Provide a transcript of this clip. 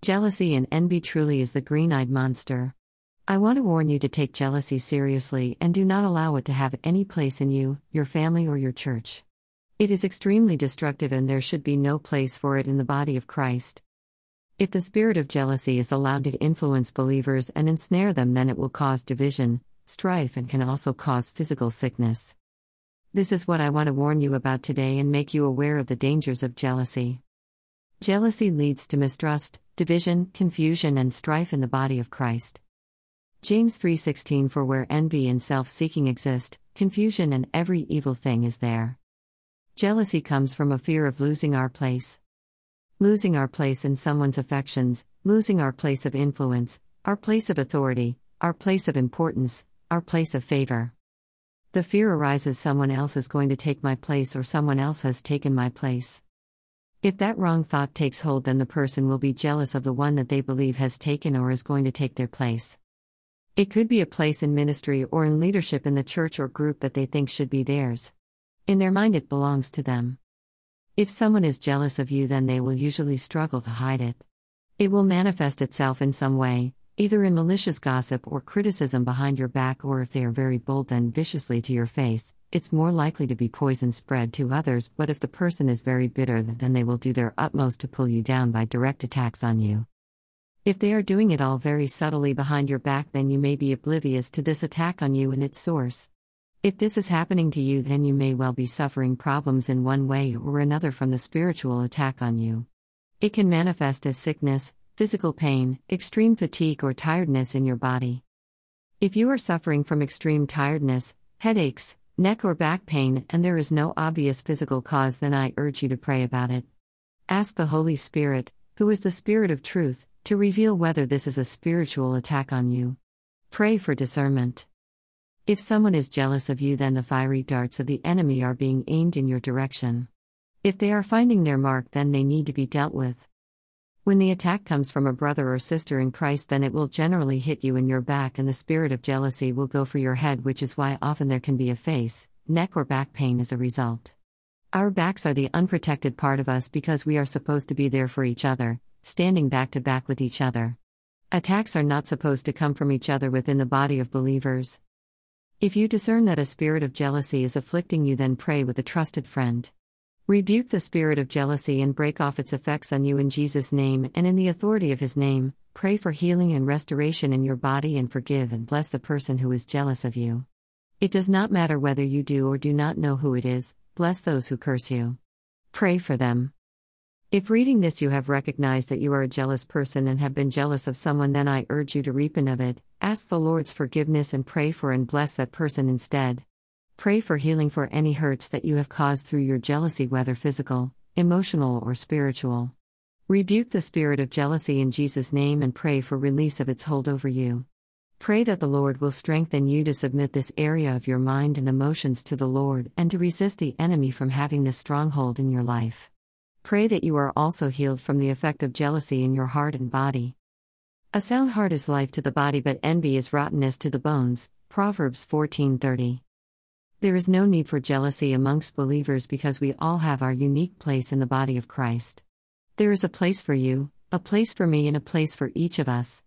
Jealousy and envy truly is the green eyed monster. I want to warn you to take jealousy seriously and do not allow it to have any place in you, your family, or your church. It is extremely destructive and there should be no place for it in the body of Christ. If the spirit of jealousy is allowed to influence believers and ensnare them, then it will cause division, strife, and can also cause physical sickness. This is what I want to warn you about today and make you aware of the dangers of jealousy. Jealousy leads to mistrust, division, confusion, and strife in the body of Christ. James 3:16 For where envy and self-seeking exist, confusion and every evil thing is there. Jealousy comes from a fear of losing our place. Losing our place in someone's affections, losing our place of influence, our place of authority, our place of importance, our place of favor. The fear arises someone else is going to take my place or someone else has taken my place. If that wrong thought takes hold, then the person will be jealous of the one that they believe has taken or is going to take their place. It could be a place in ministry or in leadership in the church or group that they think should be theirs. In their mind, it belongs to them. If someone is jealous of you, then they will usually struggle to hide it. It will manifest itself in some way, either in malicious gossip or criticism behind your back, or if they are very bold, then viciously to your face, it's more likely to be poison spread to others. But if the person is very bitter, then they will do their utmost to pull you down by direct attacks on you. If they are doing it all very subtly behind your back, then you may be oblivious to this attack on you and its source. If this is happening to you, then you may well be suffering problems in one way or another from the spiritual attack on you. It can manifest as sickness, physical pain, extreme fatigue, or tiredness in your body. If you are suffering from extreme tiredness, headaches, neck or back pain, and there is no obvious physical cause, then I urge you to pray about it. Ask the Holy Spirit, who is the Spirit of truth, to reveal whether this is a spiritual attack on you. Pray for discernment. If someone is jealous of you, then the fiery darts of the enemy are being aimed in your direction. If they are finding their mark, then they need to be dealt with. When the attack comes from a brother or sister in Christ, then it will generally hit you in your back, and the spirit of jealousy will go for your head, which is why often there can be a face, neck, or back pain as a result. Our backs are the unprotected part of us because we are supposed to be there for each other, standing back to back with each other. Attacks are not supposed to come from each other within the body of believers. If you discern that a spirit of jealousy is afflicting you, then pray with a trusted friend. Rebuke the spirit of jealousy and break off its effects on you in Jesus' name and in the authority of his name. Pray for healing and restoration in your body and forgive and bless the person who is jealous of you. It does not matter whether you do or do not know who it is, bless those who curse you. Pray for them. If reading this you have recognized that you are a jealous person and have been jealous of someone, then I urge you to repent of it, ask the Lord's forgiveness, and pray for and bless that person instead. Pray for healing for any hurts that you have caused through your jealousy, whether physical, emotional, or spiritual. Rebuke the spirit of jealousy in Jesus' name and pray for release of its hold over you. Pray that the Lord will strengthen you to submit this area of your mind and emotions to the Lord and to resist the enemy from having this stronghold in your life. Pray that you are also healed from the effect of jealousy in your heart and body. A sound heart is life to the body, but envy is rottenness to the bones. Proverbs 14:30. There is no need for jealousy amongst believers because we all have our unique place in the body of Christ. There is a place for you, a place for me, and a place for each of us.